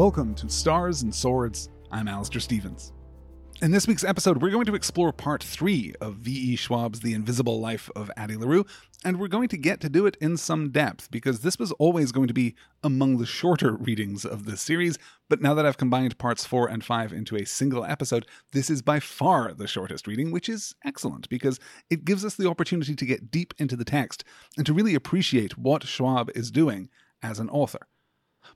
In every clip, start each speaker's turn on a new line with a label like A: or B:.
A: Welcome to Stars and Swords. I'm Alastair Stephens. In this week's episode, we're going to explore part three of V.E. Schwab's The Invisible Life of Addie LaRue, and we're going to get to do it in some depth because this was always going to be among the shorter readings of this series. But now that I've combined parts four and five into a single episode, this is by far the shortest reading, which is excellent because it gives us the opportunity to get deep into the text and to really appreciate what Schwab is doing as an author.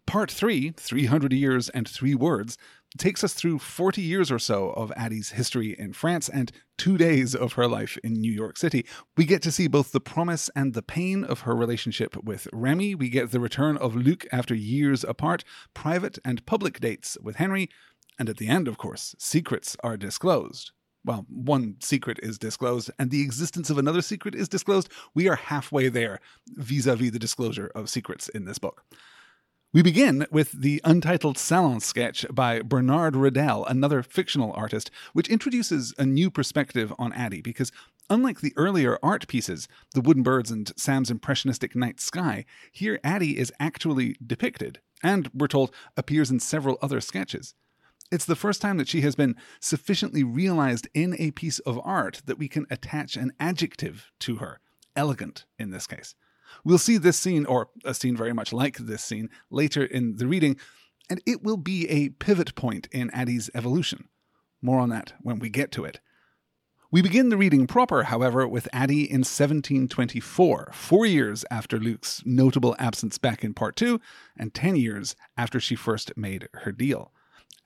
A: Part 3, 300 Years and Three Words, takes us through 40 years or so of Addie's history in France and two days of her life in New York City. We get to see both the promise and the pain of her relationship with Remy. We get the return of Luke after years apart, private and public dates with Henry, and at the end, of course, secrets are disclosed. Well, one secret is disclosed, and the existence of another secret is disclosed. We are halfway there vis a vis the disclosure of secrets in this book. We begin with the untitled Salon sketch by Bernard Riddell, another fictional artist, which introduces a new perspective on Addie because, unlike the earlier art pieces, The Wooden Birds and Sam's impressionistic Night Sky, here Addie is actually depicted, and, we're told, appears in several other sketches. It's the first time that she has been sufficiently realized in a piece of art that we can attach an adjective to her, elegant in this case. We'll see this scene, or a scene very much like this scene, later in the reading, and it will be a pivot point in Addie's evolution. More on that when we get to it. We begin the reading proper, however, with Addie in 1724, four years after Luke's notable absence back in Part 2, and 10 years after she first made her deal.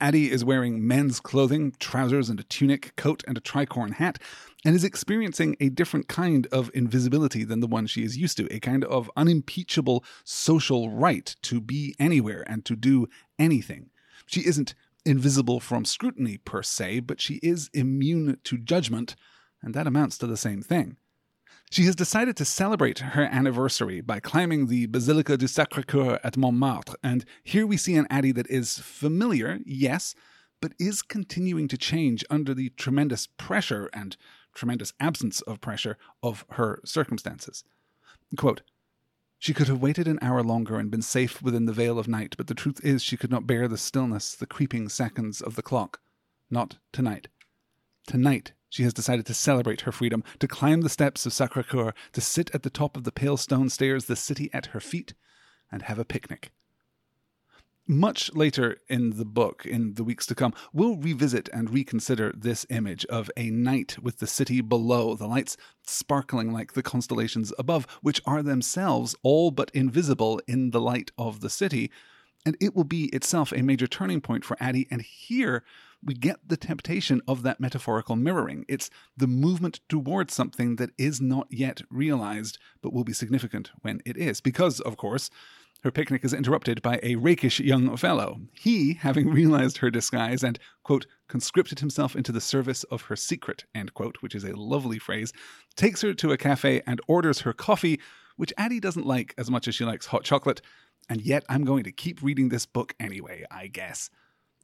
A: Addie is wearing men's clothing, trousers and a tunic, coat and a tricorn hat, and is experiencing a different kind of invisibility than the one she is used to, a kind of unimpeachable social right to be anywhere and to do anything. She isn't invisible from scrutiny per se, but she is immune to judgment, and that amounts to the same thing. She has decided to celebrate her anniversary by climbing the Basilica du Sacre Coeur at Montmartre, and here we see an Addie that is familiar, yes, but is continuing to change under the tremendous pressure and tremendous absence of pressure of her circumstances. Quote, she could have waited an hour longer and been safe within the veil of night, but the truth is she could not bear the stillness, the creeping seconds of the clock. Not tonight. Tonight, she has decided to celebrate her freedom, to climb the steps of Sacre Coeur, to sit at the top of the pale stone stairs, the city at her feet, and have a picnic much later in the book, in the weeks to come, we'll revisit and reconsider this image of a night with the city below, the lights sparkling like the constellations above, which are themselves all but invisible in the light of the city. And it will be itself a major turning point for Addie. And here we get the temptation of that metaphorical mirroring. It's the movement towards something that is not yet realized, but will be significant when it is. Because, of course, her picnic is interrupted by a rakish young fellow. He, having realized her disguise and, quote, conscripted himself into the service of her secret, end quote, which is a lovely phrase, takes her to a cafe and orders her coffee, which Addie doesn't like as much as she likes hot chocolate. And yet I'm going to keep reading this book anyway, I guess.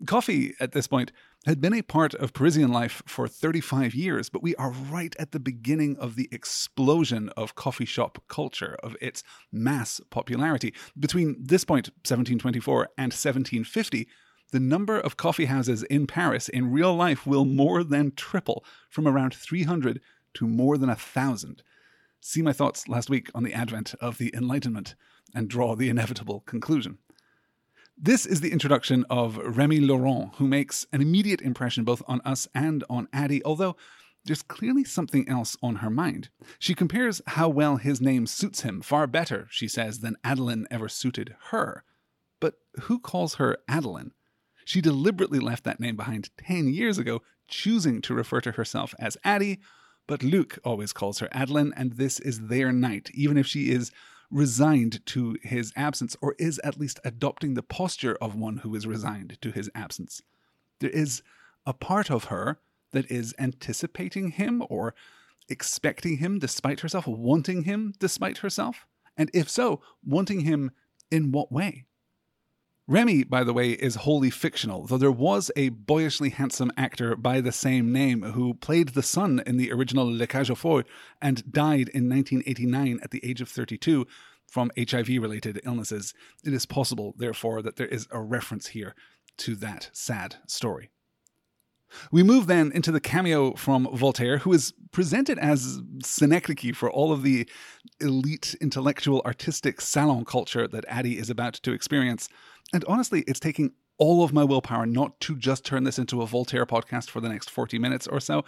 A: Coffee, at this point, had been a part of Parisian life for 35 years, but we are right at the beginning of the explosion of coffee shop culture, of its mass popularity. Between this point, 1724, and 1750, the number of coffee houses in Paris in real life will more than triple from around 300 to more than a thousand. See my thoughts last week on the advent of the Enlightenment and draw the inevitable conclusion. This is the introduction of Remy Laurent, who makes an immediate impression both on us and on Addie, although there's clearly something else on her mind. She compares how well his name suits him, far better, she says, than Adeline ever suited her. But who calls her Adeline? She deliberately left that name behind 10 years ago, choosing to refer to herself as Addie, but Luke always calls her Adeline, and this is their night, even if she is resigned to his absence, or is at least adopting the posture of one who is resigned to his absence. There is a part of her that is anticipating him or expecting him despite herself, wanting him despite herself? And if so, wanting him in what way? Remy, by the way, is wholly fictional, though there was a boyishly handsome actor by the same name who played the son in the original La Cage aux Folles and died in 1989 at the age of 32. from HIV related illnesses. It is possible, therefore, that there is a reference here to that sad story. We move then into the cameo from Voltaire, who is presented as Synecdoche for all of the elite intellectual artistic salon culture that Addie is about to experience. And honestly, it's taking all of my willpower not to just turn this into a Voltaire podcast for the next 40 minutes or so.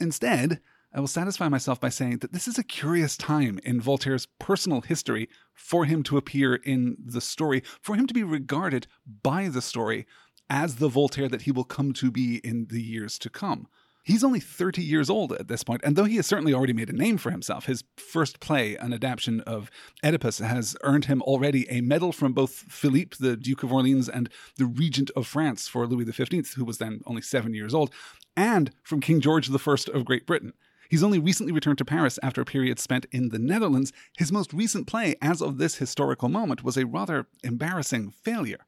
A: Instead, I will satisfy myself by saying that this is a curious time in Voltaire's personal history for him to appear in the story, for him to be regarded by the story as the Voltaire that he will come to be in the years to come. He's only 30 years old at this point, and though he has certainly already made a name for himself, his first play, an adaptation of Oedipus, has earned him already a medal from both Philippe, the Duke of Orleans, and the Regent of France for Louis XV, who was then only seven years old, and from King George I of Great Britain. He's only recently returned to Paris after a period spent in the Netherlands. His most recent play, as of this historical moment, was a rather embarrassing failure.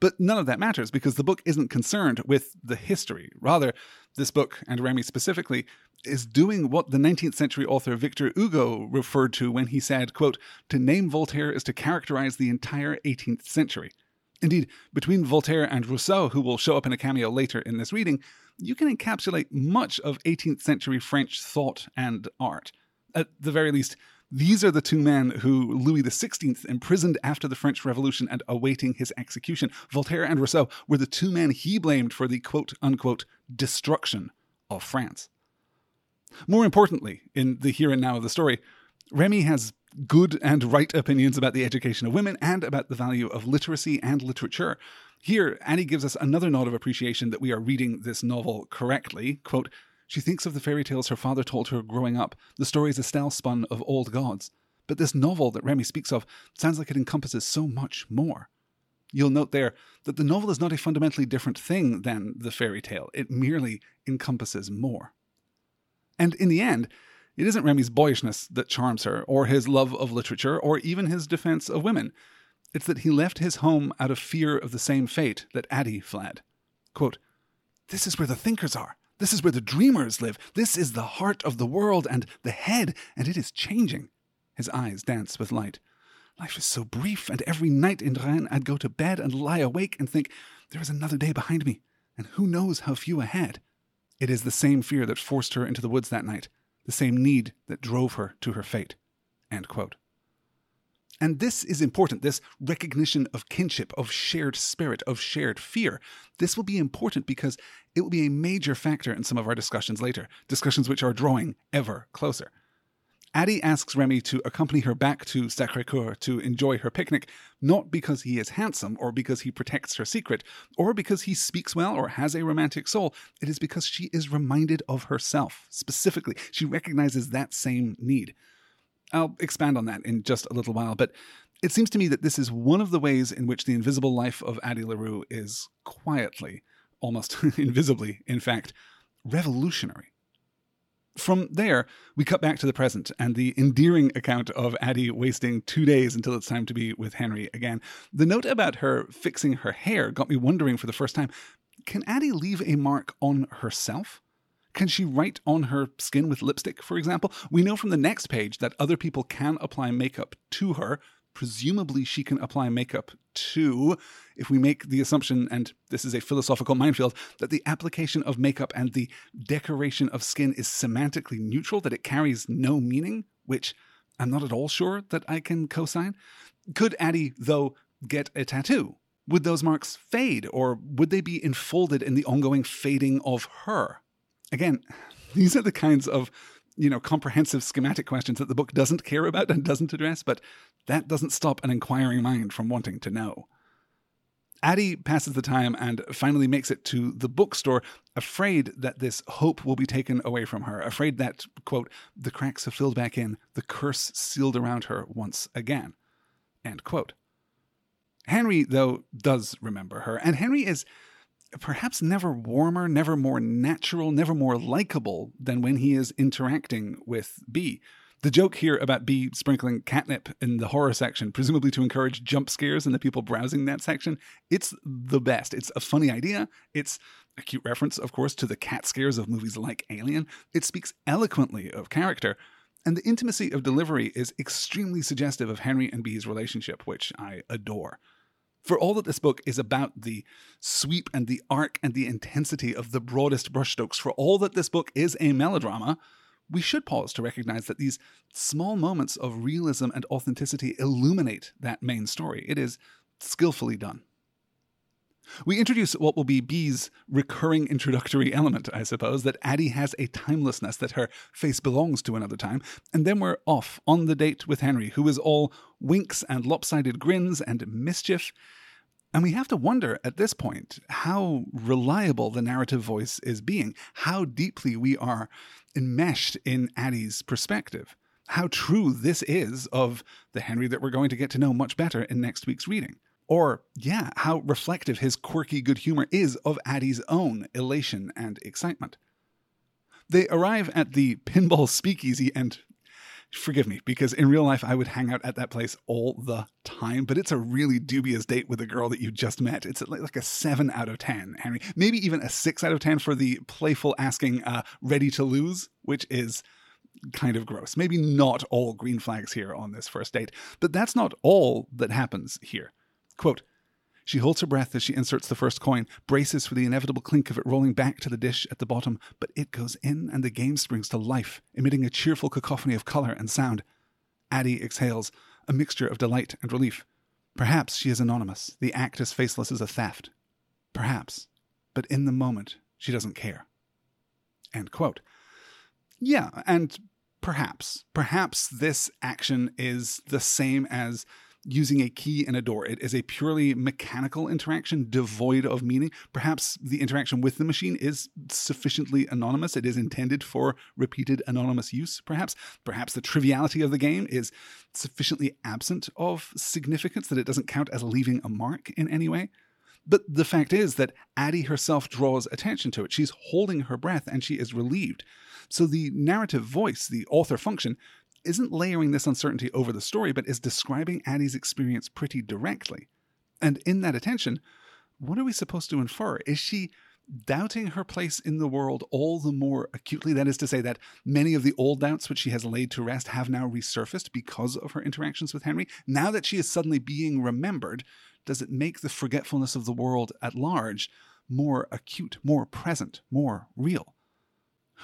A: But none of that matters because the book isn't concerned with the history. Rather, this book, and Remy specifically, is doing what the 19th century author Victor Hugo referred to when he said, quote, To name Voltaire is to characterize the entire 18th century. Indeed, between Voltaire and Rousseau, who will show up in a cameo later in this reading, you can encapsulate much of 18th century French thought and art. At the very least, these are the two men who Louis XVI imprisoned after the French Revolution and awaiting his execution. Voltaire and Rousseau were the two men he blamed for the quote unquote destruction of France. More importantly, in the here and now of the story, Remy has good and right opinions about the education of women and about the value of literacy and literature. Here, Annie gives us another nod of appreciation that we are reading this novel correctly. Quote, she thinks of the fairy tales her father told her growing up, the stories Estelle spun of old gods. But this novel that Remy speaks of sounds like it encompasses so much more. You'll note there that the novel is not a fundamentally different thing than the fairy tale, it merely encompasses more. And in the end, it isn't Remy's boyishness that charms her, or his love of literature, or even his defense of women. It's that he left his home out of fear of the same fate that Addie fled. Quote, This is where the thinkers are. This is where the dreamers live. This is the heart of the world and the head, and it is changing. His eyes danced with light. Life is so brief, and every night in Rennes I'd go to bed and lie awake and think, there is another day behind me, and who knows how few ahead. It is the same fear that forced her into the woods that night, the same need that drove her to her fate. And this is important this recognition of kinship, of shared spirit, of shared fear. This will be important because it will be a major factor in some of our discussions later, discussions which are drawing ever closer. Addie asks Remy to accompany her back to Sacre Coeur to enjoy her picnic, not because he is handsome or because he protects her secret or because he speaks well or has a romantic soul. It is because she is reminded of herself. Specifically, she recognizes that same need. I'll expand on that in just a little while, but it seems to me that this is one of the ways in which the invisible life of Addie LaRue is quietly, almost invisibly, in fact, revolutionary. From there, we cut back to the present and the endearing account of Addie wasting two days until it's time to be with Henry again. The note about her fixing her hair got me wondering for the first time can Addie leave a mark on herself? Can she write on her skin with lipstick, for example? We know from the next page that other people can apply makeup to her. Presumably, she can apply makeup to, if we make the assumption, and this is a philosophical minefield, that the application of makeup and the decoration of skin is semantically neutral, that it carries no meaning, which I'm not at all sure that I can co sign. Could Addie, though, get a tattoo? Would those marks fade, or would they be enfolded in the ongoing fading of her? Again, these are the kinds of you know comprehensive schematic questions that the book doesn't care about and doesn't address, but that doesn't stop an inquiring mind from wanting to know. Addie passes the time and finally makes it to the bookstore, afraid that this hope will be taken away from her, afraid that, quote, the cracks have filled back in, the curse sealed around her once again, end quote. Henry, though, does remember her, and Henry is perhaps never warmer, never more natural, never more likable than when he is interacting with Bea. The joke here about Bea sprinkling catnip in the horror section, presumably to encourage jump scares in the people browsing that section, it's the best. It's a funny idea. It's a cute reference, of course, to the cat scares of movies like Alien. It speaks eloquently of character. And the intimacy of delivery is extremely suggestive of Henry and Bea's relationship, which I adore. For all that this book is about the sweep and the arc and the intensity of the broadest brushstrokes, for all that this book is a melodrama, we should pause to recognize that these small moments of realism and authenticity illuminate that main story. It is skillfully done. We introduce what will be Bea's recurring introductory element, I suppose, that Addie has a timelessness, that her face belongs to another time, and then we're off on the date with Henry, who is all winks and lopsided grins and mischief. And we have to wonder at this point how reliable the narrative voice is being, how deeply we are enmeshed in Addie's perspective, how true this is of the Henry that we're going to get to know much better in next week's reading. Or, yeah, how reflective his quirky good humor is of Addie's own elation and excitement. They arrive at the pinball speakeasy, and forgive me, because in real life I would hang out at that place all the time, but it's a really dubious date with a girl that you just met. It's like a 7 out of 10, Henry. Maybe even a 6 out of 10 for the playful asking, uh, ready to lose, which is kind of gross. Maybe not all green flags here on this first date, but that's not all that happens here. Quote, she holds her breath as she inserts the first coin, braces for the inevitable clink of it rolling back to the dish at the bottom, but it goes in and the game springs to life, emitting a cheerful cacophony of color and sound. Addie exhales, a mixture of delight and relief. Perhaps she is anonymous, the act as faceless as a theft. Perhaps. But in the moment, she doesn't care. End quote. Yeah, and perhaps. Perhaps this action is the same as using a key and a door. It is a purely mechanical interaction devoid of meaning. Perhaps the interaction with the machine is sufficiently anonymous. It is intended for repeated anonymous use, perhaps. Perhaps the triviality of the game is sufficiently absent of significance that it doesn't count as leaving a mark in any way. But the fact is that Addie herself draws attention to it. She's holding her breath and she is relieved. So the narrative voice, the author function, isn't layering this uncertainty over the story, but is describing Addie's experience pretty directly. And in that attention, what are we supposed to infer? Is she doubting her place in the world all the more acutely? That is to say, that many of the old doubts which she has laid to rest have now resurfaced because of her interactions with Henry. Now that she is suddenly being remembered, does it make the forgetfulness of the world at large more acute, more present, more real?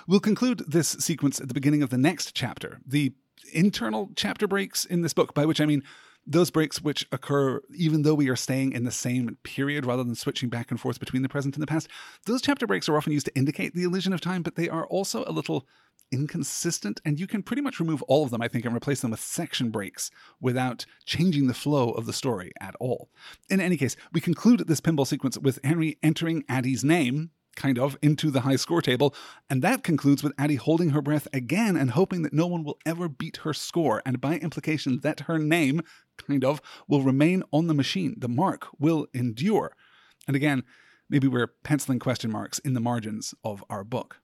A: We'll conclude this sequence at the beginning of the next chapter, the internal chapter breaks in this book, by which I mean those breaks which occur even though we are staying in the same period rather than switching back and forth between the present and the past. Those chapter breaks are often used to indicate the illusion of time, but they are also a little inconsistent, and you can pretty much remove all of them, I think, and replace them with section breaks without changing the flow of the story at all. In any case, we conclude this pinball sequence with Henry entering Addie's name, kind of, into the high score table. And that concludes with Addie holding her breath again and hoping that no one will ever beat her score, and by implication, that her name, kind of, will remain on the machine. The mark will endure. And again, maybe we're penciling question marks in the margins of our book.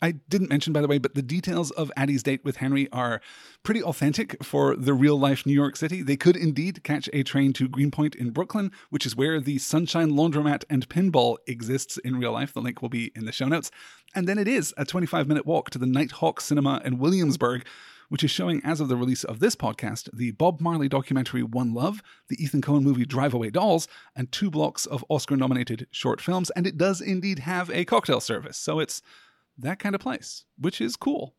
A: I didn't mention, by the way, but the details of Addie's date with Henry are pretty authentic for the real life New York City. They could indeed catch a train to Greenpoint in Brooklyn, which is where the Sunshine Laundromat and Pinball exists in real life. The link will be in the show notes. And then it is a 25 minute walk to the Nitehawk Cinema in Williamsburg, which is showing, as of the release of this podcast, the Bob Marley documentary One Love, the Ethan Coen movie Drive Away Dolls, and two blocks of Oscar nominated short films. And it does indeed have a cocktail service. So it's that kind of place, which is cool.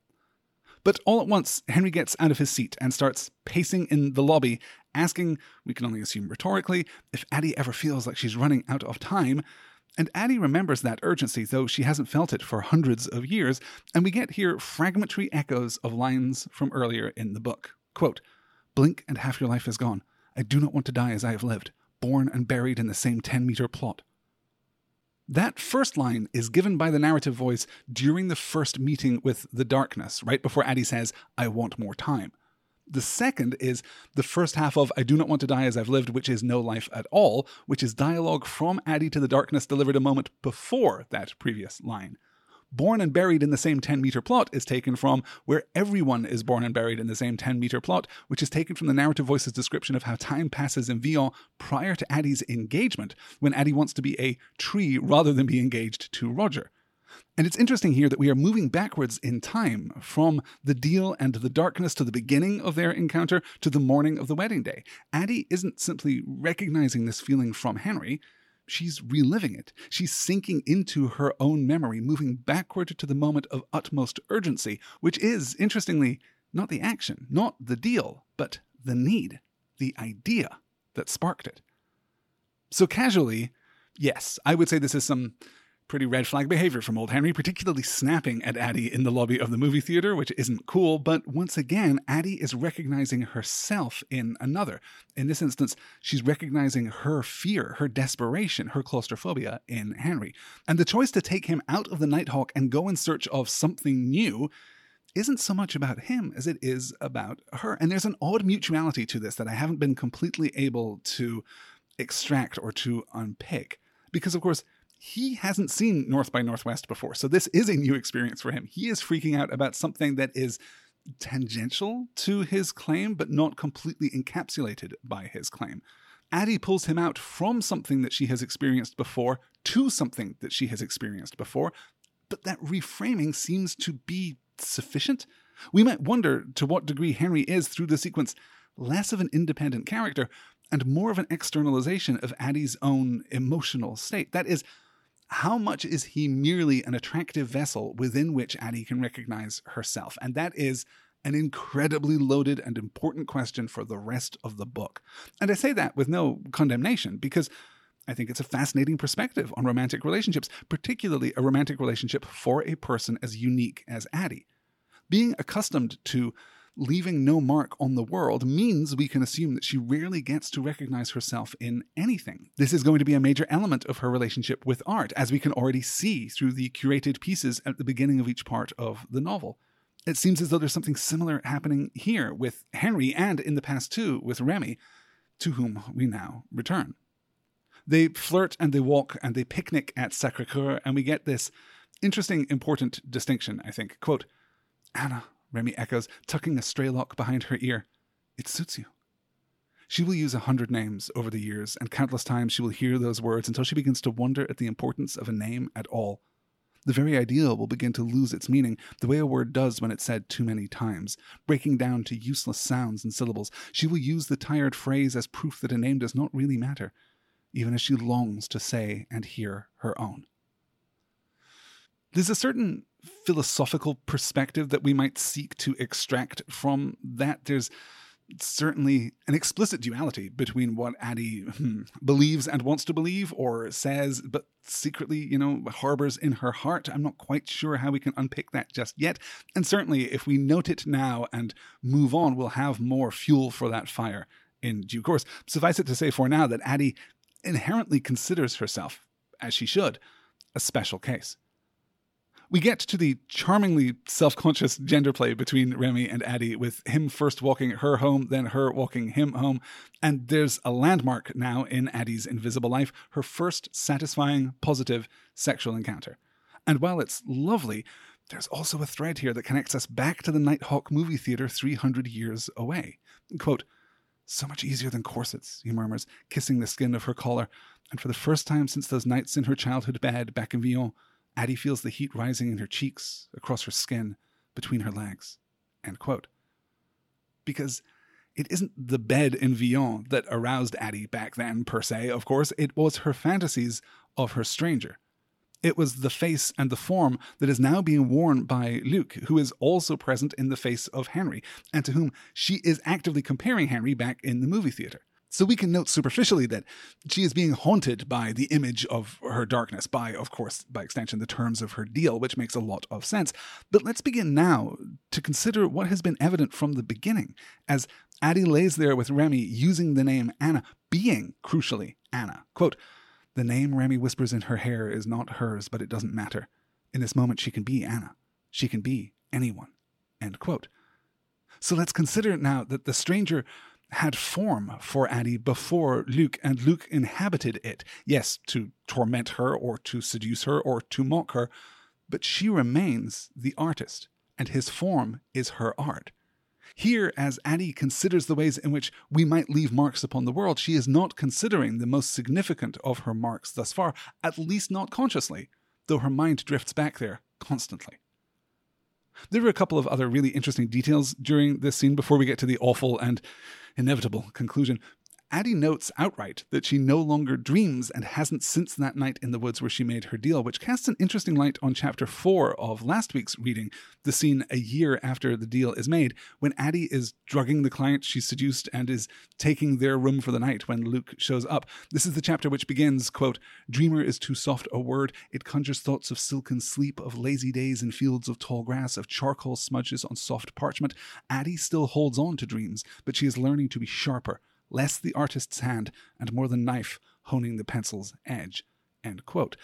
A: But all at once, Henry gets out of his seat and starts pacing in the lobby, asking, we can only assume rhetorically, if Addie ever feels like she's running out of time. And Addie remembers that urgency, though she hasn't felt it for hundreds of years, and we get here fragmentary echoes of lines from earlier in the book. Quote, Blink and half your life is gone. I do not want to die as I have lived, born and buried in the same 10 meter plot. That first line is given by the narrative voice during the first meeting with the darkness, right before Addie says, I want more time. The second is the first half of I do not want to die as I've lived, which is no life at all, which is dialogue from Addie to the darkness delivered a moment before that previous line. Born and Buried in the Same 10 Meter Plot is taken from Where Everyone is Born and Buried in the Same 10 Meter Plot, which is taken from the narrative voice's description of how time passes in Villon prior to Addie's engagement, when Addie wants to be a tree rather than be engaged to Roger. And it's interesting here that we are moving backwards in time from the deal and the darkness to the beginning of their encounter to the morning of the wedding day. Addie isn't simply recognizing this feeling from Henry, she's reliving it. She's sinking into her own memory, moving backward to the moment of utmost urgency, which is, interestingly, not the action, not the deal, but the need, the idea that sparked it. So, casually, yes, I would say this is some pretty red flag behavior from old Henry, particularly snapping at Addie in the lobby of the movie theater, which isn't cool. But once again, Addie is recognizing herself in another. In this instance, she's recognizing her fear, her desperation, her claustrophobia in Henry. And the choice to take him out of the Nitehawk and go in search of something new isn't so much about him as it is about her. And there's an odd mutuality to this that I haven't been completely able to extract or to unpick. Because, of course, he hasn't seen North by Northwest before. So this is a new experience for him. He is freaking out about something that is tangential to his claim, but not completely encapsulated by his claim. Addie pulls him out from something that she has experienced before to something that she has experienced before, but that reframing seems to be sufficient. We might wonder to what degree Henry is, through the sequence, less of an independent character and more of an externalization of Addie's own emotional state. That is, how much is he merely an attractive vessel within which Addie can recognize herself? And that is an incredibly loaded and important question for the rest of the book. And I say that with no condemnation because I think it's a fascinating perspective on romantic relationships, particularly a romantic relationship for a person as unique as Addie. Being accustomed to leaving no mark on the world means we can assume that she rarely gets to recognize herself in anything. This is going to be a major element of her relationship with art, as we can already see through the curated pieces at the beginning of each part of the novel. It seems as though there's something similar happening here with Henry and in the past too with Remy, to whom we now return. They flirt and they walk and they picnic at Sacre Coeur, and we get this interesting, important distinction, I think. Quote, Anna, Remy echoes, tucking a stray lock behind her ear. It suits you. She will use a hundred names over the years, and countless times she will hear those words until she begins to wonder at the importance of a name at all. The very idea will begin to lose its meaning, the way a word does when it's said too many times, breaking down to useless sounds and syllables. She will use the tired phrase as proof that a name does not really matter, even as she longs to say and hear her own. There's a certain philosophical perspective that we might seek to extract from that. There's certainly an explicit duality between what Addie hmm, believes and wants to believe or says, but secretly, you know, harbors in her heart. I'm not quite sure how we can unpick that just yet. And certainly, if we note it now and move on, we'll have more fuel for that fire in due course. Suffice it to say for now that Addie inherently considers herself, as she should, a special case we get to the charmingly self conscious gender play between Remy and Addie, with him first walking her home, then her walking him home. And there's a landmark now in Addie's invisible life her first satisfying, positive sexual encounter. And while it's lovely, there's also a thread here that connects us back to the Nitehawk movie theater 300 years away. Quote, so much easier than corsets, he murmurs, kissing the skin of her collar. And for the first time since those nights in her childhood bed back in Villon, Addie feels the heat rising in her cheeks, across her skin, between her legs. Because it isn't the bed in Villon that aroused Addie back then, per se, of course, it was her fantasies of her stranger. It was the face and the form that is now being worn by Luke, who is also present in the face of Henry, and to whom she is actively comparing Henry back in the movie theater. So we can note superficially that she is being haunted by the image of her darkness, by, of course, by extension, the terms of her deal, which makes a lot of sense. But let's begin now to consider what has been evident from the beginning, as Addie lays there with Remy using the name Anna, being, crucially, Anna. Quote, the name Remy whispers in her hair is not hers, but it doesn't matter. In this moment, she can be Anna. She can be anyone. End quote. So let's consider now that the stranger had form for Addie before Luke, and Luke inhabited it. Yes, to torment her, or to seduce her, or to mock her, but she remains the artist, and his form is her art. Here, as Addie considers the ways in which we might leave marks upon the world, she is not considering the most significant of her marks thus far, at least not consciously. though her mind drifts back there constantly. There are a couple of other really interesting details during this scene before we get to the awful and inevitable conclusion. Addie notes outright that she no longer dreams and hasn't since that night in the woods where she made her deal, which casts an interesting light on chapter 4 of last week's reading, the scene a year after the deal is made, when Addie is drugging the client she seduced and is taking their room for the night when Luke shows up. This is the chapter which begins, quote, Dreamer is too soft a word. It conjures thoughts of silken sleep, of lazy days in fields of tall grass, of charcoal smudges on soft parchment. Addie still holds on to dreams, but she is learning to be sharper less the artist's hand, and more the knife honing the pencil's edge. End quote.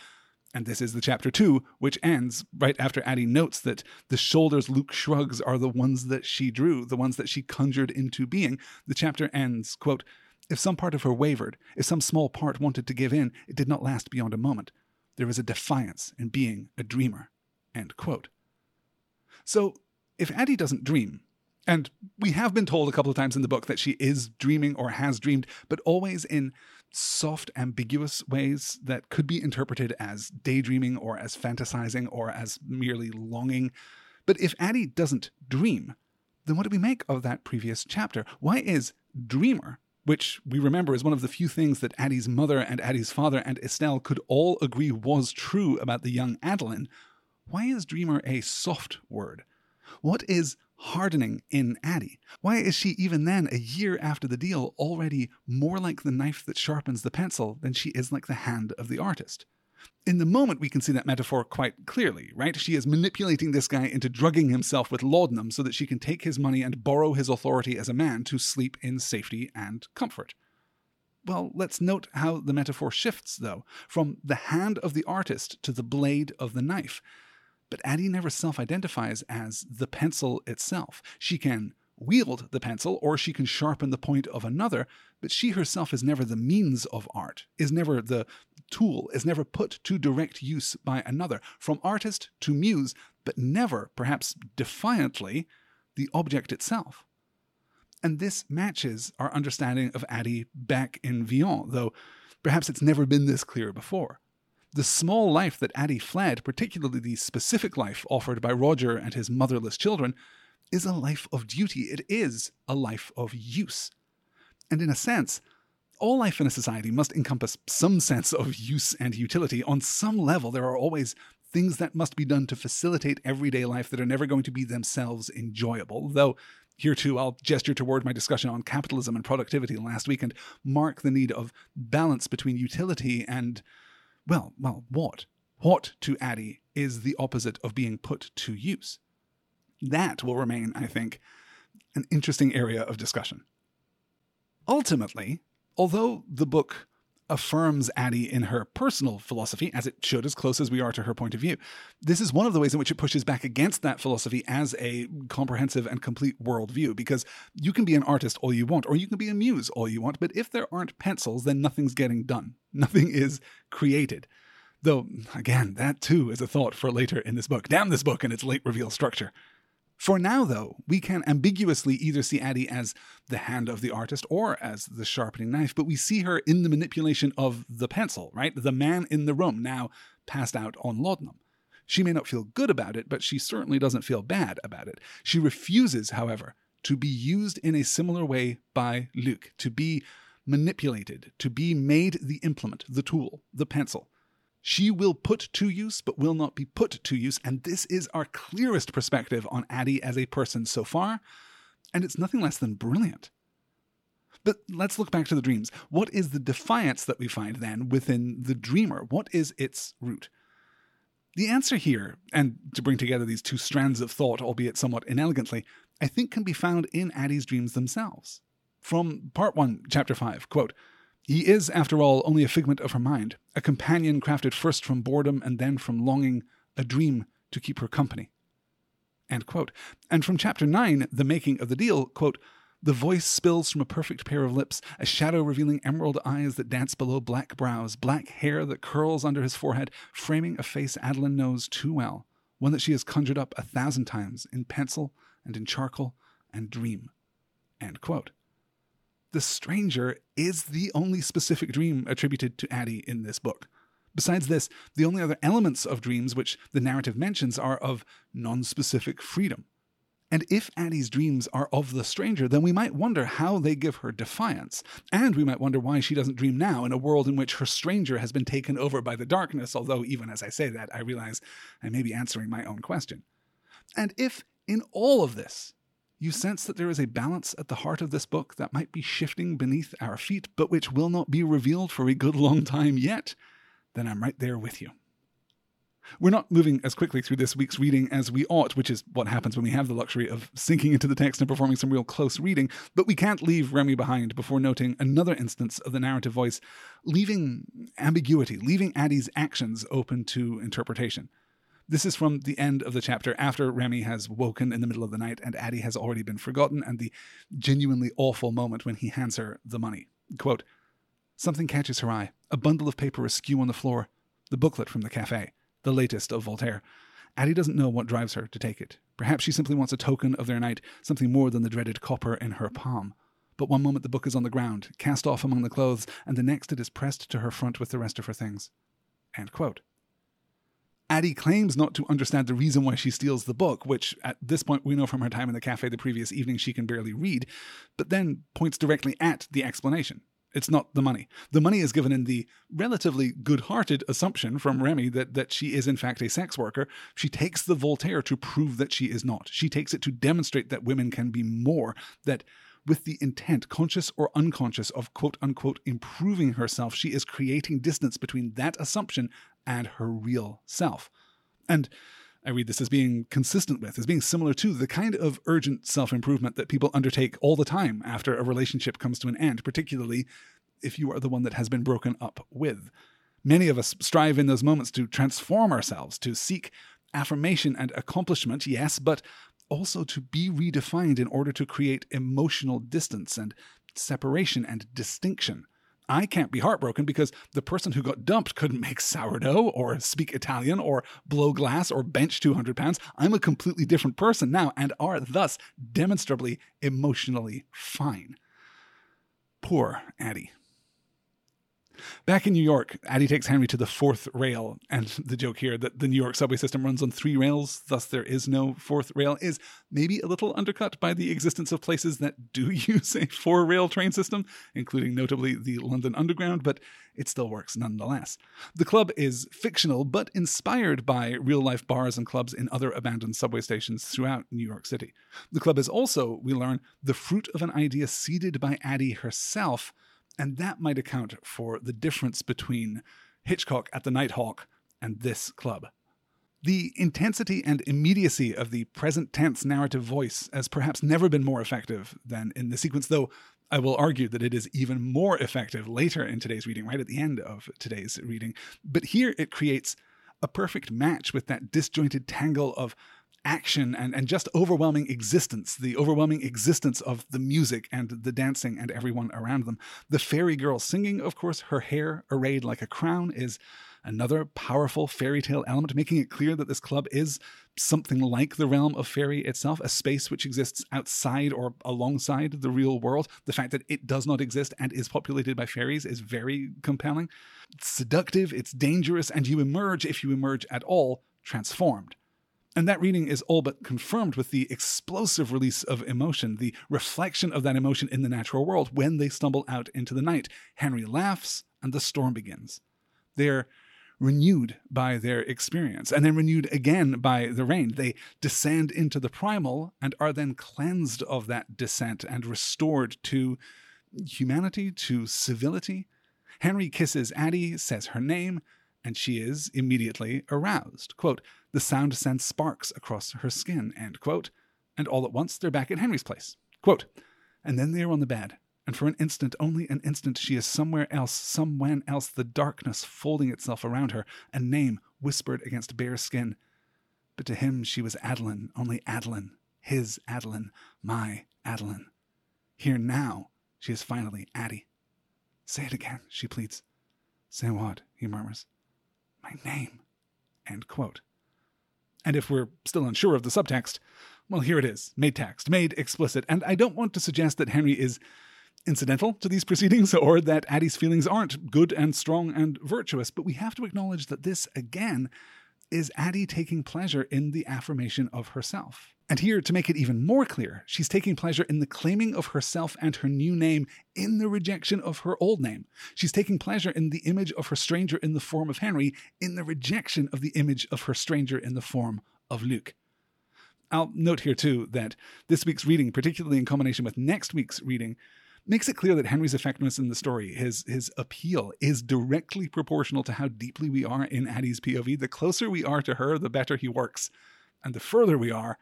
A: And this is the chapter two, which ends right after Addie notes that the shoulders Luke shrugs are the ones that she drew, the ones that she conjured into being. The chapter ends, quote, If some part of her wavered, if some small part wanted to give in, it did not last beyond a moment. There is a defiance in being a dreamer. End quote. So, if Addie doesn't dream, and we have been told a couple of times in the book that she is dreaming or has dreamed, but always in soft, ambiguous ways that could be interpreted as daydreaming or as fantasizing or as merely longing. But if Addie doesn't dream, then what do we make of that previous chapter? Why is Dreamer, which we remember is one of the few things that Addie's mother and Addie's father and Estelle could all agree was true about the young Adeline, why is Dreamer a soft word? What is hardening in Addie? Why is she, even then, a year after the deal, already more like the knife that sharpens the pencil than she is like the hand of the artist? In the moment, we can see that metaphor quite clearly, right? She is manipulating this guy into drugging himself with laudanum so that she can take his money and borrow his authority as a man to sleep in safety and comfort. Well, let's note how the metaphor shifts, though, from the hand of the artist to the blade of the knife. But Addie never self identifies as the pencil itself. She can wield the pencil or she can sharpen the point of another, but she herself is never the means of art, is never the tool, is never put to direct use by another, from artist to muse, but never, perhaps defiantly, the object itself. And this matches our understanding of Addie back in Villon, though perhaps it's never been this clear before. The small life that Addie fled, particularly the specific life offered by Roger and his motherless children, is a life of duty. It is a life of use. And in a sense, all life in a society must encompass some sense of use and utility. On some level, there are always things that must be done to facilitate everyday life that are never going to be themselves enjoyable. Though, here too, I'll gesture toward my discussion on capitalism and productivity last week and mark the need of balance between utility and well, well, what? What to Addie is the opposite of being put to use? That will remain, I think, an interesting area of discussion. Ultimately, although the book affirms Addie in her personal philosophy, as it should, as close as we are to her point of view. This is one of the ways in which it pushes back against that philosophy as a comprehensive and complete worldview, because you can be an artist all you want, or you can be a muse all you want, but if there aren't pencils, then nothing's getting done. Nothing is created. Though, again, that too is a thought for later in this book. Damn this book and its late reveal structure. For now, though, we can ambiguously either see Addie as the hand of the artist or as the sharpening knife, but we see her in the manipulation of the pencil, right? The man in the room, now passed out on laudanum. She may not feel good about it, but she certainly doesn't feel bad about it. She refuses, however, to be used in a similar way by Luke, to be manipulated, to be made the implement, the tool, the pencil. She will put to use, but will not be put to use. And this is our clearest perspective on Addie as a person so far. And it's nothing less than brilliant. But let's look back to the dreams. What is the defiance that we find then within the dreamer? What is its root? The answer here, and to bring together these two strands of thought, albeit somewhat inelegantly, I think can be found in Addie's dreams themselves. From part 1, chapter 5, quote, he is, after all, only a figment of her mind, a companion crafted first from boredom and then from longing, a dream to keep her company. And from chapter 9, The Making of the Deal, quote, the voice spills from a perfect pair of lips, a shadow revealing emerald eyes that dance below black brows, black hair that curls under his forehead, framing a face Adeline knows too well, one that she has conjured up a thousand times in pencil and in charcoal and dream. End quote the stranger is the only specific dream attributed to Addie in this book. Besides this, the only other elements of dreams which the narrative mentions are of non specific freedom. And if Addie's dreams are of the stranger, then we might wonder how they give her defiance. And we might wonder why she doesn't dream now in a world in which her stranger has been taken over by the darkness, although even as I say that, I realize I may be answering my own question. And if, in all of this, you sense that there is a balance at the heart of this book that might be shifting beneath our feet, but which will not be revealed for a good long time yet, then I'm right there with you. We're not moving as quickly through this week's reading as we ought, which is what happens when we have the luxury of sinking into the text and performing some real close reading, but we can't leave Remy behind before noting another instance of the narrative voice leaving ambiguity, leaving Addie's actions open to interpretation. This is from the end of the chapter after Remy has woken in the middle of the night and Addie has already been forgotten, and the genuinely awful moment when he hands her the money. Quote, Something catches her eye. A bundle of paper askew on the floor. The booklet from the cafe the latest of Voltaire. Addie doesn't know what drives her to take it. Perhaps she simply wants a token of their night, something more than the dreaded copper in her palm. But one moment the book is on the ground, cast off among the clothes, and the next it is pressed to her front with the rest of her things. Addie claims not to understand the reason why she steals the book, which at this point we know from her time in the cafe the previous evening she can barely read, but then points directly at the explanation. It's not the money. The money is given in the relatively good hearted assumption from Remy that, that she is, in fact, a sex worker. She takes the Voltaire to prove that she is not. She takes it to demonstrate that women can be more, that with the intent, conscious or unconscious, of quote unquote improving herself, she is creating distance between that assumption and her real self. And I read this as being consistent with, as being similar to the kind of urgent self improvement that people undertake all the time after a relationship comes to an end, particularly if you are the one that has been broken up with. Many of us strive in those moments to transform ourselves, to seek affirmation and accomplishment, yes, but also to be redefined in order to create emotional distance and separation and distinction. I can't be heartbroken because the person who got dumped couldn't make sourdough or speak Italian or blow glass or bench 200 pounds. I'm a completely different person now and are thus demonstrably emotionally fine. Poor Addie. Back in New York, Addie takes Henry to the fourth rail, and the joke here that the New York subway system runs on three rails, thus there is no fourth rail, is maybe a little undercut by the existence of places that do use a four rail train system, including notably the London Underground, but it still works nonetheless. The club is fictional, but inspired by real life bars and clubs in other abandoned subway stations throughout New York City. The club is also, we learn, the fruit of an idea seeded by Addie herself and that might account for the difference between Hitchcock at the Nitehawk and this club. The intensity and immediacy of the present tense narrative voice has perhaps never been more effective than in the sequence, though I will argue that it is even more effective later in today's reading, right at the end of today's reading. But here it creates a perfect match with that disjointed tangle of action and, and just overwhelming existence, the overwhelming existence of the music and the dancing and everyone around them. The fairy girl singing, of course, her hair arrayed like a crown is another powerful fairy tale element, making it clear that this club is something like the realm of fairy itself, a space which exists outside or alongside the real world. The fact that it does not exist and is populated by fairies is very compelling. It's seductive, it's dangerous, and you emerge, if you emerge at all, transformed. And that reading is all but confirmed with the explosive release of emotion, the reflection of that emotion in the natural world when they stumble out into the night. Henry laughs, and the storm begins. They're renewed by their experience, and then renewed again by the rain. They descend into the primal and are then cleansed of that descent and restored to humanity, to civility. Henry kisses Addie, says her name, and she is immediately aroused. Quote, the sound sends sparks across her skin, end quote. And all at once they're back at Henry's place. Quote, and then they are on the bed, and for an instant, only an instant, she is somewhere else, somewhen else, the darkness folding itself around her, a name whispered against bare skin. But to him she was Adeline, only Adeline, his Adeline, my Adeline. Here now, she is finally Addie. Say it again, she pleads. Say what? he murmurs my name. End quote. And if we're still unsure of the subtext, well, here it is, made text, made explicit. And I don't want to suggest that Henry is incidental to these proceedings or that Addie's feelings aren't good and strong and virtuous, but we have to acknowledge that this, again, is Addie taking pleasure in the affirmation of herself. And here, to make it even more clear, she's taking pleasure in the claiming of herself and her new name in the rejection of her old name. She's taking pleasure in the image of her stranger in the form of Henry, in the rejection of the image of her stranger in the form of Luc. I'll note here too that this week's reading, particularly in combination with next week's reading, makes it clear that Henry's effectiveness in the story, his his appeal, is directly proportional to how deeply we are in Addie's POV. The closer we are to her, the better he works. And the further we are,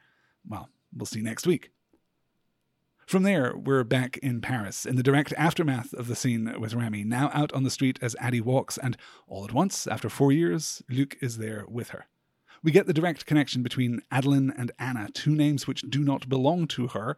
A: well, we'll see next week. From there, we're back in Paris, in the direct aftermath of the scene with Remy, now out on the street as Addie walks, and all at once, after four years, Luc is there with her. We get the direct connection between Adeline and Anna, two names which do not belong to her,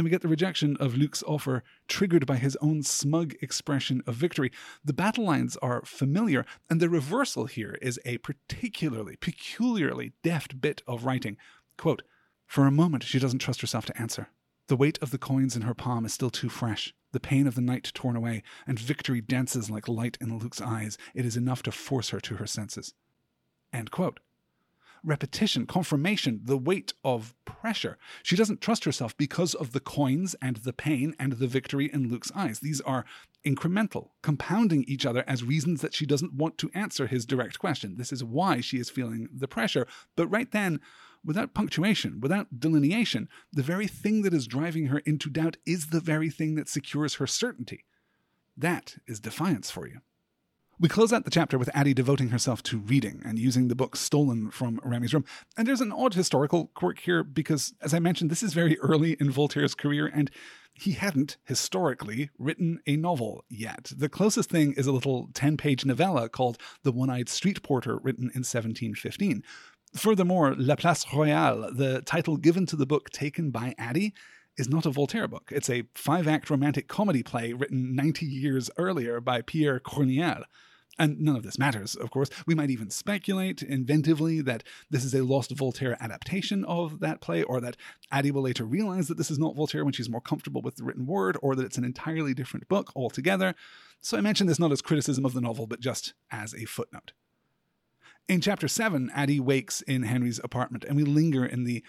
A: and we get the rejection of Luc's offer, triggered by his own smug expression of victory. The battle lines are familiar, and the reversal here is a particularly, peculiarly deft bit of writing. Quote, For a moment, she doesn't trust herself to answer. The weight of the coins in her palm is still too fresh, the pain of the night torn away, and victory dances like light in Luc's eyes. It is enough to force her to her senses. End quote repetition, confirmation, the weight of pressure. She doesn't trust herself because of the coins and the pain and the victory in Luc's eyes. These are incremental, compounding each other as reasons that she doesn't want to answer his direct question. This is why she is feeling the pressure. But right then, without punctuation, without delineation, the very thing that is driving her into doubt is the very thing that secures her certainty. That is defiance for you. We close out the chapter with Addie devoting herself to reading and using the book stolen from Remy's room. And there's an odd historical quirk here because, as I mentioned, this is very early in Voltaire's career, and he hadn't, historically, written a novel yet. The closest thing is a little 10 page novella called The One Eyed Street Porter, written in 1715. Furthermore, La Place Royale, the title given to the book taken by Addie, is not a Voltaire book. It's a five act romantic comedy play written 90 years earlier by Pierre Corneille. And none of this matters, of course. We might even speculate inventively that this is a lost Voltaire adaptation of that play, or that Addie will later realize that this is not Voltaire when she's more comfortable with the written word, or that it's an entirely different book altogether. So I mention this not as criticism of the novel, but just as a footnote. In chapter 7, Addie wakes in Henry's apartment, and we linger in the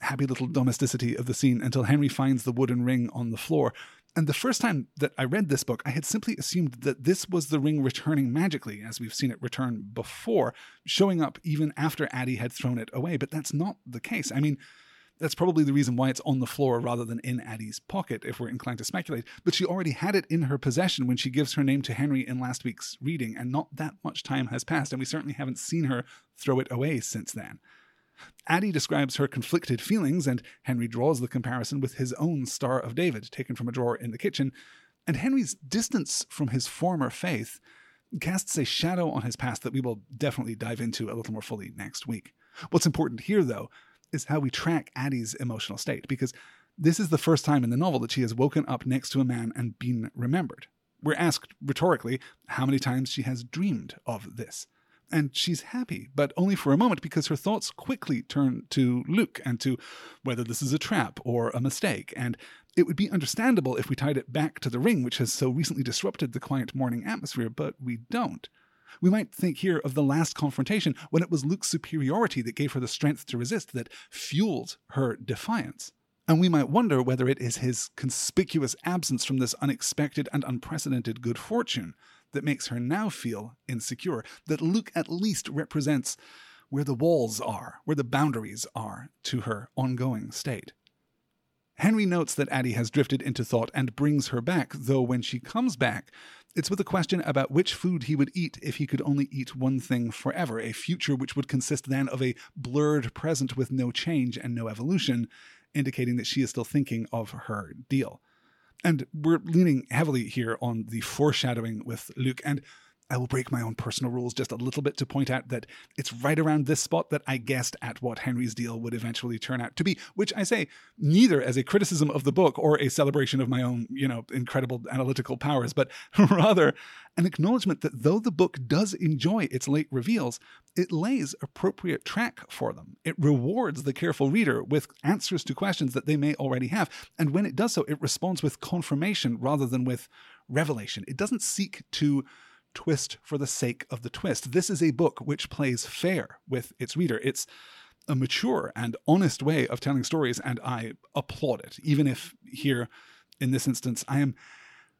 A: happy little domesticity of the scene until Henry finds the wooden ring on the floor, and the first time that I read this book, I had simply assumed that this was the ring returning magically, as we've seen it return before, showing up even after Addie had thrown it away. But that's not the case. I mean, that's probably the reason why it's on the floor rather than in Addie's pocket, if we're inclined to speculate. But she already had it in her possession when she gives her name to Henry in last week's reading, and not that much time has passed, and we certainly haven't seen her throw it away since then. Addie describes her conflicted feelings, and Henry draws the comparison with his own Star of David, taken from a drawer in the kitchen. And Henry's distance from his former faith casts a shadow on his past that we will definitely dive into a little more fully next week. What's important here, though, is how we track Addie's emotional state, because this is the first time in the novel that she has woken up next to a man and been remembered. We're asked rhetorically how many times she has dreamed of this and she's happy, but only for a moment because her thoughts quickly turn to Luc and to whether this is a trap or a mistake. And it would be understandable if we tied it back to the ring, which has so recently disrupted the quiet morning atmosphere, but we don't. We might think here of the last confrontation when it was Luc's superiority that gave her the strength to resist, that fueled her defiance. And we might wonder whether it is his conspicuous absence from this unexpected and unprecedented good fortune that makes her now feel insecure, that Luc at least represents where the walls are, where the boundaries are to her ongoing state. Henry notes that Addie has drifted into thought and brings her back, though when she comes back, it's with a question about which food he would eat if he could only eat one thing forever, a future which would consist then of a blurred present with no change and no evolution, indicating that she is still thinking of her deal. And we're leaning heavily here on the foreshadowing with Luc. And I will break my own personal rules just a little bit to point out that it's right around this spot that I guessed at what Henry's deal would eventually turn out to be, which I say neither as a criticism of the book or a celebration of my own, you know, incredible analytical powers, but rather an acknowledgement that though the book does enjoy its late reveals, it lays appropriate track for them. It rewards the careful reader with answers to questions that they may already have. And when it does so, it responds with confirmation rather than with revelation. It doesn't seek to twist for the sake of the twist. This is a book which plays fair with its reader. It's a mature and honest way of telling stories, and I applaud it, even if here, in this instance, I am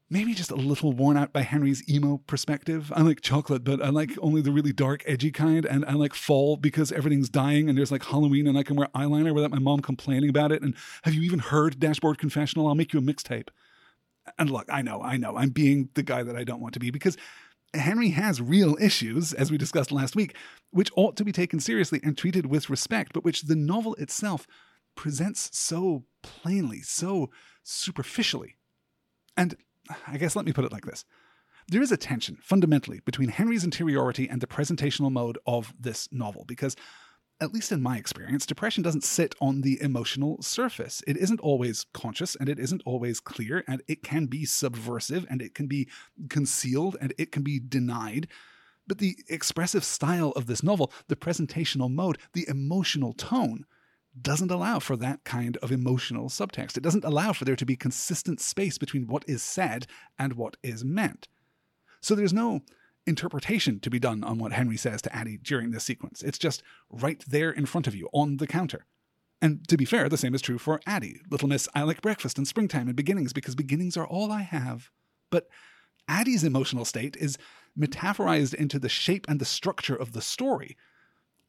A: maybe just a little worn out by Henry's emo perspective. I like chocolate, but I like only the really dark, edgy kind, and I like fall because everything's dying and there's like Halloween and I can wear eyeliner without my mom complaining about it. And have you even heard Dashboard Confessional? I'll make you a mixtape. And look, I know, I know, I'm being the guy that I don't want to be because Henry has real issues, as we discussed last week, which ought to be taken seriously and treated with respect, but which the novel itself presents so plainly, so superficially. And I guess let me put it like this there is a tension fundamentally between Henry's interiority and the presentational mode of this novel, because at least in my experience, depression doesn't sit on the emotional surface. It isn't always conscious and it isn't always clear, and it can be subversive and it can be concealed and it can be denied. But the expressive style of this novel, the presentational mode, the emotional tone, doesn't allow for that kind of emotional subtext. It doesn't allow for there to be consistent space between what is said and what is meant. So there's no interpretation to be done on what Henry says to Addie during this sequence. It's just right there in front of you on the counter. And to be fair, the same is true for Addie. Little Miss, I like breakfast and springtime and beginnings because beginnings are all I have. But Addie's emotional state is metaphorized into the shape and the structure of the story.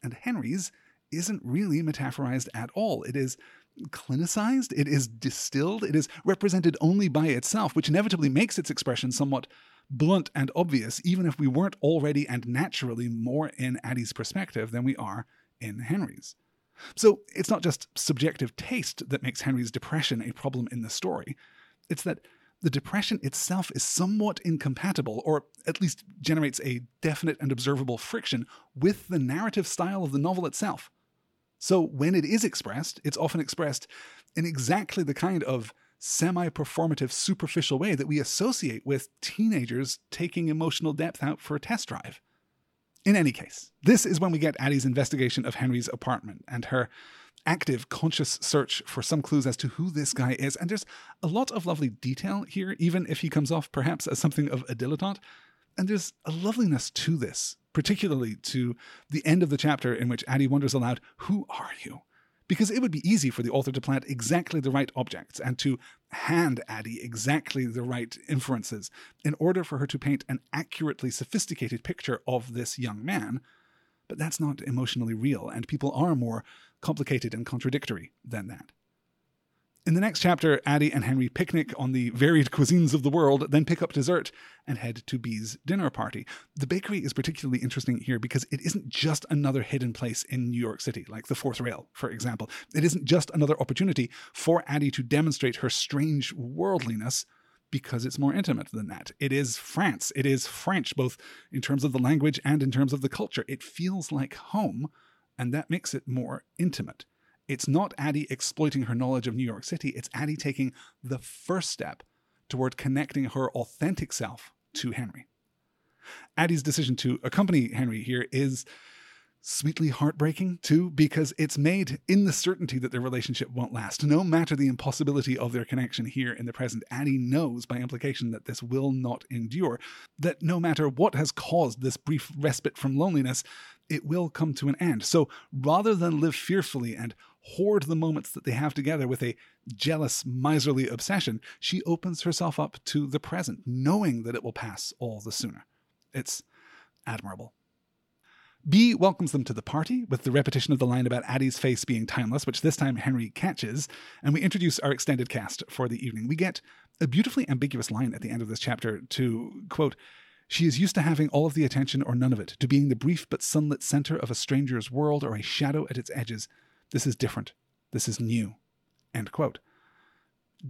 A: And Henry's isn't really metaphorized at all. It is clinicized, it is distilled, it is represented only by itself, which inevitably makes its expression somewhat blunt and obvious, even if we weren't already and naturally more in Addie's perspective than we are in Henry's. So it's not just subjective taste that makes Henry's depression a problem in the story, it's that the depression itself is somewhat incompatible, or at least generates a definite and observable friction with the narrative style of the novel itself. So when it is expressed, it's often expressed in exactly the kind of semi performative, superficial way that we associate with teenagers taking emotional depth out for a test drive. In any case, this is when we get Addie's investigation of Henry's apartment and her active, conscious search for some clues as to who this guy is. And there's a lot of lovely detail here, even if he comes off perhaps as something of a dilettante. And there's a loveliness to this, particularly to the end of the chapter in which Addie wonders aloud, Who are you? Because it would be easy for the author to plant exactly the right objects and to hand Addie exactly the right inferences in order for her to paint an accurately sophisticated picture of this young man. But that's not emotionally real, and people are more complicated and contradictory than that. In the next chapter, Addie and Henry picnic on the varied cuisines of the world, then pick up dessert and head to Bea's dinner party. The bakery is particularly interesting here because it isn't just another hidden place in New York City, like the Fourth Rail, for example. It isn't just another opportunity for Addie to demonstrate her strange worldliness because it's more intimate than that. It is France. It is French, both in terms of the language and in terms of the culture. It feels like home, and that makes it more intimate. It's not Addie exploiting her knowledge of New York City, it's Addie taking the first step toward connecting her authentic self to Henry. Addie's decision to accompany Henry here is sweetly heartbreaking too, because it's made in the certainty that their relationship won't last. No matter the impossibility of their connection here in the present, Addie knows by implication that this will not endure, that no matter what has caused this brief respite from loneliness, it will come to an end. So rather than live fearfully and hoard the moments that they have together with a jealous, miserly obsession, she opens herself up to the present, knowing that it will pass all the sooner. It's admirable. Bea welcomes them to the party with the repetition of the line about Addie's face being timeless, which this time Henry catches, and we introduce our extended cast for the evening. We get a beautifully ambiguous line at the end of this chapter to quote, she is used to having all of the attention or none of it, to being the brief but sunlit center of a stranger's world or a shadow at its edges. This is different. This is new. End quote.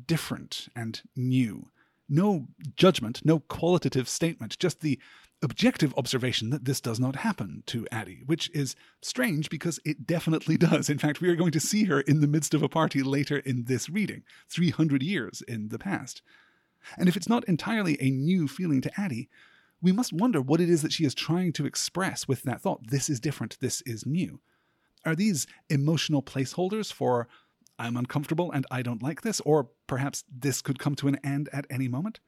A: Different and new. No judgment, no qualitative statement, just the objective observation that this does not happen to Addie, which is strange because it definitely does. In fact, we are going to see her in the midst of a party later in this reading, 300 years in the past. And if it's not entirely a new feeling to Addie, we must wonder what it is that she is trying to express with that thought. This is different, this is new. Are these emotional placeholders for I'm uncomfortable and I don't like this, or perhaps this could come to an end at any moment?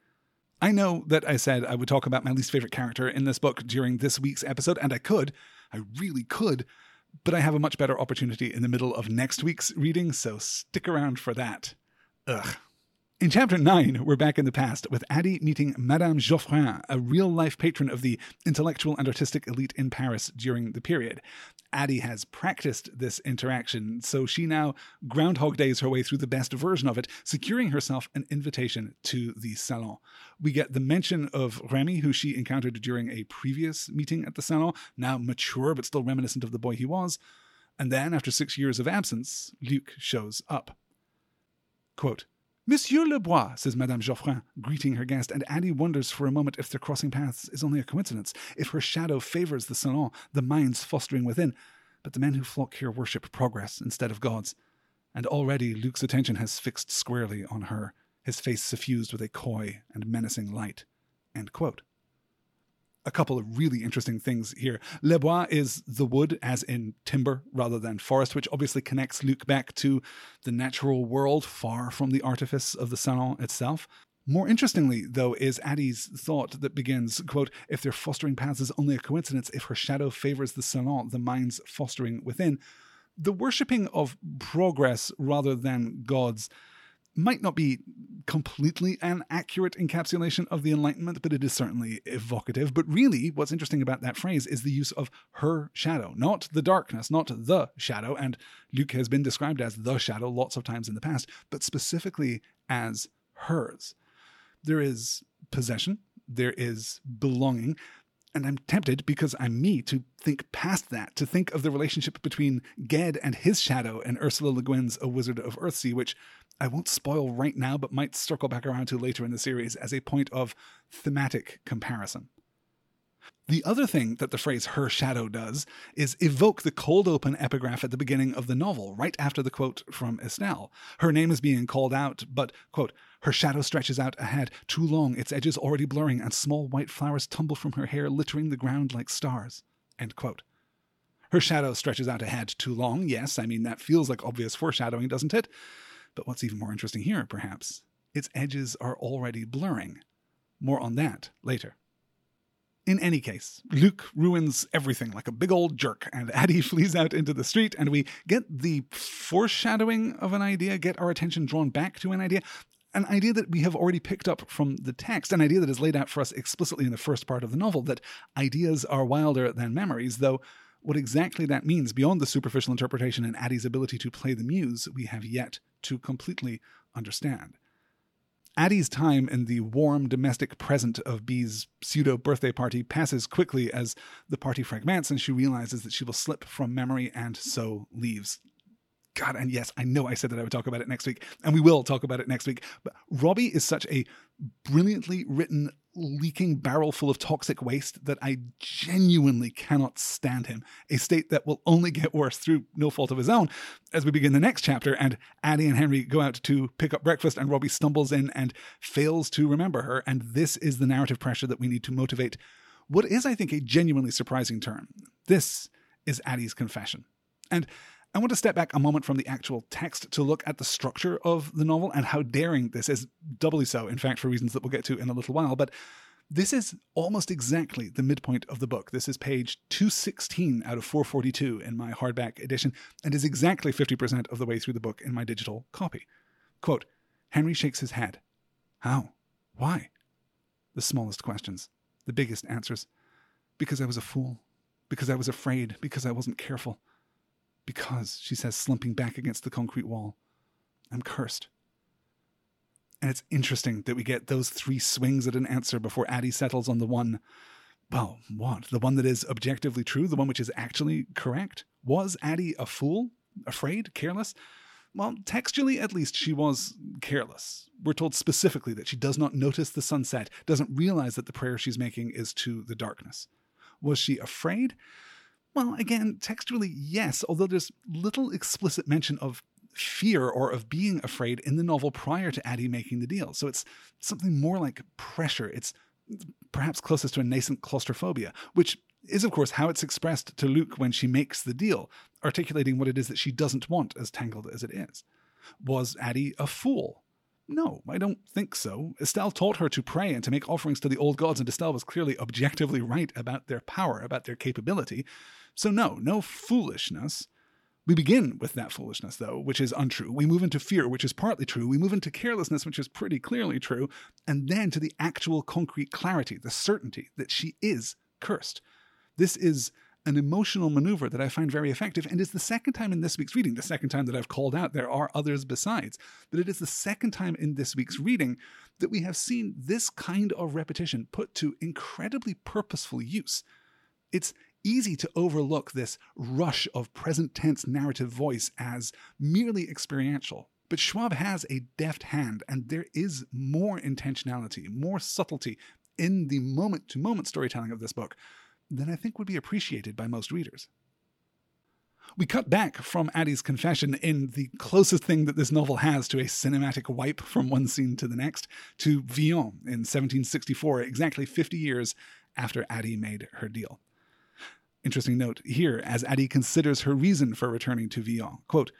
A: I know that I said I would talk about my least favorite character in this book during this week's episode, and I could. I really could. But I have a much better opportunity in the middle of next week's reading, so stick around for that. Ugh. In chapter 9, we're back in the past with Addie meeting Madame Geoffrin, a real life patron of the intellectual and artistic elite in Paris during the period. Addie has practiced this interaction, so she now Groundhog Days her way through the best version of it, securing herself an invitation to the salon. We get the mention of Remy, who she encountered during a previous meeting at the salon, now mature but still reminiscent of the boy he was. And then, after six years of absence, Luc shows up. Quote, Monsieur Lebois, says Madame Geoffrin, greeting her guest, and Addie wonders for a moment if their crossing paths is only a coincidence, if her shadow favors the salon, the minds fostering within. But the men who flock here worship progress instead of gods. And already Luc's attention has fixed squarely on her, his face suffused with a coy and menacing light. End quote a couple of really interesting things here. Le bois is the wood, as in timber rather than forest, which obviously connects Luc back to the natural world, far from the artifice of the salon itself. More interestingly, though, is Addie's thought that begins, quote, if their fostering paths is only a coincidence, if her shadow favors the salon, the mind's fostering within. The worshipping of progress rather than gods might not be completely an accurate encapsulation of the Enlightenment, but it is certainly evocative. But really, what's interesting about that phrase is the use of her shadow, not the darkness, not the shadow. And Luc has been described as the shadow lots of times in the past, but specifically as hers. There is possession, there is belonging, and I'm tempted because I'm me to think past that, to think of the relationship between Ged and his shadow and Ursula Le Guin's A Wizard of Earthsea, which I won't spoil right now, but might circle back around to later in the series as a point of thematic comparison. The other thing that the phrase her shadow does is evoke the cold open epigraph at the beginning of the novel, right after the quote from Estelle. Her name is being called out, but, quote, her shadow stretches out ahead, too long, its edges already blurring, and small white flowers tumble from her hair, littering the ground like stars. Her shadow stretches out ahead too long, yes, I mean, that feels like obvious foreshadowing, doesn't it? But what's even more interesting here, perhaps, its edges are already blurring. More on that later. In any case, Luc ruins everything like a big old jerk, and Addie flees out into the street, and we get the foreshadowing of an idea, get our attention drawn back to an idea, an idea that we have already picked up from the text, an idea that is laid out for us explicitly in the first part of the novel that ideas are wilder than memories, though what exactly that means beyond the superficial interpretation and Addie's ability to play the muse, we have yet to completely understand. Addie's time in the warm domestic present of Bea's pseudo birthday party passes quickly as the party fragments and she realizes that she will slip from memory and so leaves. God, and yes, I know I said that I would talk about it next week, and we will talk about it next week. But Robbie is such a brilliantly written, leaking barrel full of toxic waste that I genuinely cannot stand him. A state that will only get worse through no fault of his own as we begin the next chapter. And Addie and Henry go out to pick up breakfast, and Robbie stumbles in and fails to remember her. And this is the narrative pressure that we need to motivate what is, I think, a genuinely surprising turn. This is Addie's confession. And I want to step back a moment from the actual text to look at the structure of the novel and how daring this is, doubly so, in fact, for reasons that we'll get to in a little while. But this is almost exactly the midpoint of the book. This is page 216 out of 442 in my hardback edition, and is exactly 50% of the way through the book in my digital copy. Quote Henry shakes his head. How? Why? The smallest questions, the biggest answers. Because I was a fool. Because I was afraid. Because I wasn't careful. Because, she says, slumping back against the concrete wall, I'm cursed. And it's interesting that we get those three swings at an answer before Addie settles on the one, well, what? The one that is objectively true, the one which is actually correct? Was Addie a fool? Afraid? Careless? Well, textually at least, she was careless. We're told specifically that she does not notice the sunset, doesn't realize that the prayer she's making is to the darkness. Was she afraid? Well, again, textually, yes, although there's little explicit mention of fear or of being afraid in the novel prior to Addie making the deal. So it's something more like pressure. It's perhaps closest to a nascent claustrophobia, which is, of course, how it's expressed to Luc when she makes the deal, articulating what it is that she doesn't want, as tangled as it is. Was Addie a fool? No, I don't think so. Estelle taught her to pray and to make offerings to the old gods, and Estelle was clearly objectively right about their power, about their capability. So, no, no foolishness. We begin with that foolishness, though, which is untrue. We move into fear, which is partly true. We move into carelessness, which is pretty clearly true. And then to the actual concrete clarity, the certainty that she is cursed. This is an emotional maneuver that I find very effective and is the second time in this week's reading, the second time that I've called out, there are others besides, but it is the second time in this week's reading that we have seen this kind of repetition put to incredibly purposeful use. It's easy to overlook this rush of present tense narrative voice as merely experiential. But Schwab has a deft hand, and there is more intentionality, more subtlety in the moment to moment storytelling of this book than I think would be appreciated by most readers. We cut back from Addie's confession in the closest thing that this novel has to a cinematic wipe from one scene to the next to Villon in 1764, exactly 50 years after Addie made her deal. Interesting note here as Addie considers her reason for returning to Villon. Quote,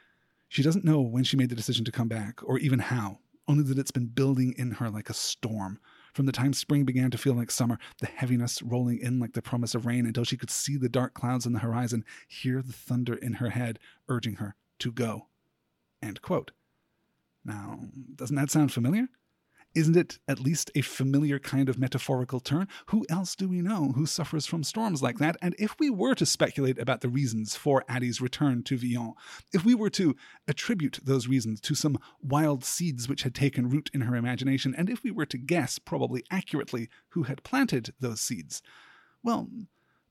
A: she doesn't know when she made the decision to come back, or even how, only that it's been building in her like a storm. From the time spring began to feel like summer, the heaviness rolling in like the promise of rain until she could see the dark clouds on the horizon, hear the thunder in her head urging her to go. End quote. Now, doesn't that sound familiar? Isn't it at least a familiar kind of metaphorical turn? Who else do we know who suffers from storms like that? And if we were to speculate about the reasons for Addie's return to Villon, if we were to attribute those reasons to some wild seeds which had taken root in her imagination, and if we were to guess, probably accurately, who had planted those seeds, well,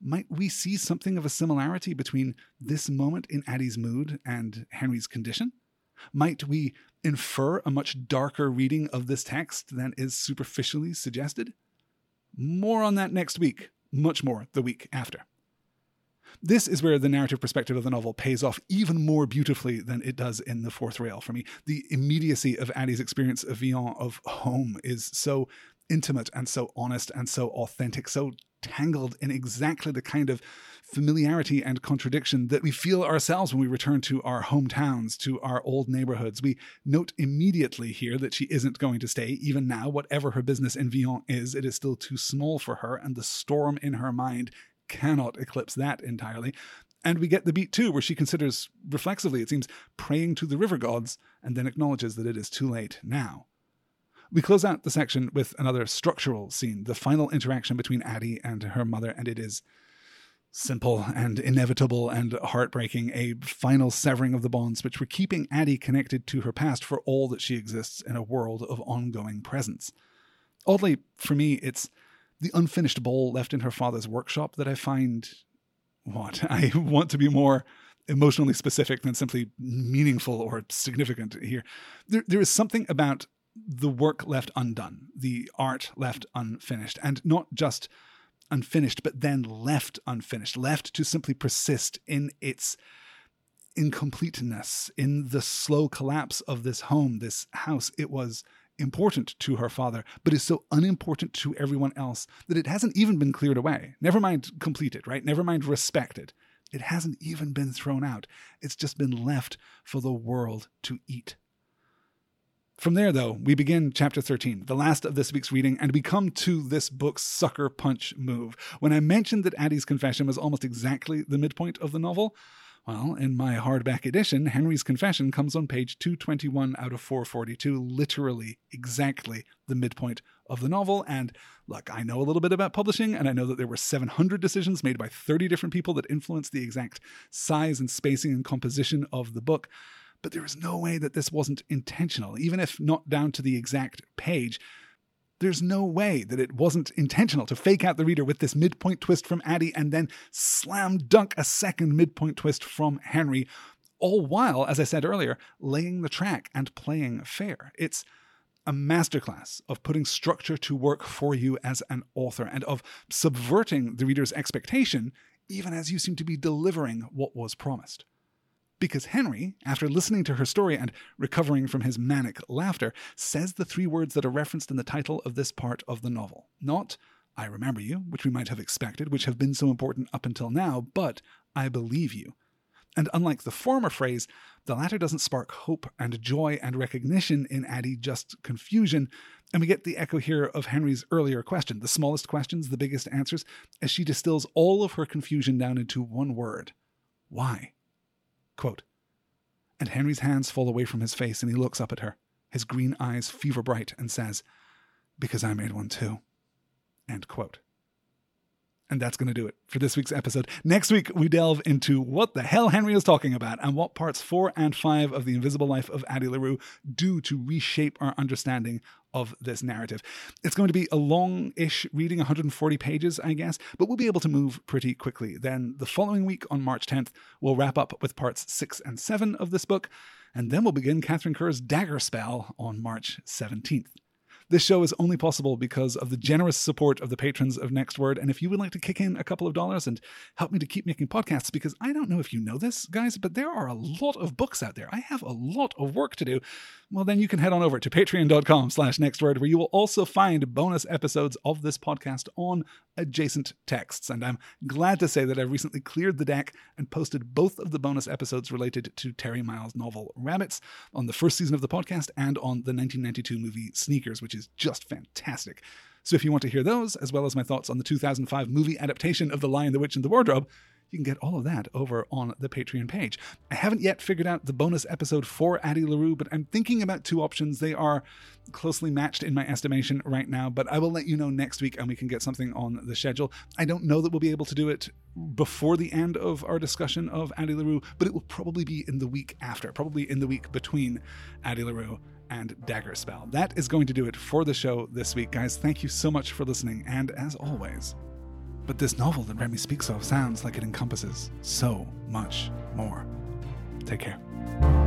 A: might we see something of a similarity between this moment in Addie's mood and Henry's condition? Might we infer a much darker reading of this text than is superficially suggested? More on that next week, much more the week after. This is where the narrative perspective of the novel pays off even more beautifully than it does in the fourth rail for me. The immediacy of Addie's experience of Villon, of home, is so intimate and so honest and so authentic, so tangled in exactly the kind of familiarity and contradiction that we feel ourselves when we return to our hometowns, to our old neighborhoods. We note immediately here that she isn't going to stay. Even now, whatever her business in Villon is, it is still too small for her, and the storm in her mind cannot eclipse that entirely. And we get the beat too, where she considers reflexively, it seems, praying to the river gods, and then acknowledges that it is too late now. We close out the section with another structural scene, the final interaction between Addie and her mother, and it is simple and inevitable and heartbreaking, a final severing of the bonds which were keeping Addie connected to her past for all that she exists in a world of ongoing presence. Oddly, for me, it's the unfinished bowl left in her father's workshop that I find what? I want to be more emotionally specific than simply meaningful or significant here. There, there is something about the work left undone, the art left unfinished, and not just unfinished, but then left unfinished, left to simply persist in its incompleteness, in the slow collapse of this home, this house. It was important to her father, but is so unimportant to everyone else that it hasn't even been cleared away. Never mind completed, right? Never mind respected. It hasn't even been thrown out. It's just been left for the world to eat. From there, though, we begin chapter 13, the last of this week's reading, and we come to this book's sucker punch move. When I mentioned that Addie's confession was almost exactly the midpoint of the novel, well, in my hardback edition, Henry's confession comes on page 221 out of 442, literally exactly the midpoint of the novel. And look, I know a little bit about publishing, and I know that there were 700 decisions made by 30 different people that influenced the exact size and spacing and composition of the book but there is no way that this wasn't intentional, even if not down to the exact page. There's no way that it wasn't intentional to fake out the reader with this midpoint twist from Addie and then slam dunk a second midpoint twist from Henry, all while, as I said earlier, laying the track and playing fair. It's a masterclass of putting structure to work for you as an author and of subverting the reader's expectation, even as you seem to be delivering what was promised. Because Henry, after listening to her story and recovering from his manic laughter, says the three words that are referenced in the title of this part of the novel. Not, I remember you, which we might have expected, which have been so important up until now, but I believe you. And unlike the former phrase, the latter doesn't spark hope and joy and recognition in Addie, just confusion. And we get the echo here of Henry's earlier question the smallest questions, the biggest answers, as she distills all of her confusion down into one word Why? Quote, and Henry's hands fall away from his face and he looks up at her, his green eyes fever bright, and says, Because I made one too. End quote. And that's going to do it for this week's episode. Next week, we delve into what the hell Henry is talking about and what parts four and five of The Invisible Life of Addie LaRue do to reshape our understanding of this narrative. It's going to be a long ish reading, 140 pages, I guess, but we'll be able to move pretty quickly. Then the following week, on March 10th, we'll wrap up with parts six and seven of this book, and then we'll begin Katharine Kerr's Dagger Spell on March 17th. This show is only possible because of the generous support of the patrons of Next Word. And if you would like to kick in a couple of dollars and help me to keep making podcasts, because I don't know if you know this, guys, but there are a lot of books out there. I have a lot of work to do well, then you can head on over to patreon.com slash nextword, where you will also find bonus episodes of this podcast on adjacent texts. And I'm glad to say that I've recently cleared the deck and posted both of the bonus episodes related to Terry Miles' novel Rabbits on the first season of the podcast and on the 1992 movie Sneakers, which is just fantastic. So if you want to hear those, as well as my thoughts on the 2005 movie adaptation of The Lion, the Witch, and the Wardrobe, you can get all of that over on the Patreon page. I haven't yet figured out the bonus episode for Addie LaRue, but I'm thinking about two options. They are closely matched in my estimation right now, but I will let you know next week and we can get something on the schedule. I don't know that we'll be able to do it before the end of our discussion of Addie LaRue, but it will probably be in the week after, probably in the week between Addie LaRue and Dagger Spell. That is going to do it for the show this week, guys. Thank you so much for listening, and as always, but this novel that Remy speaks of sounds like it encompasses so much more. Take care.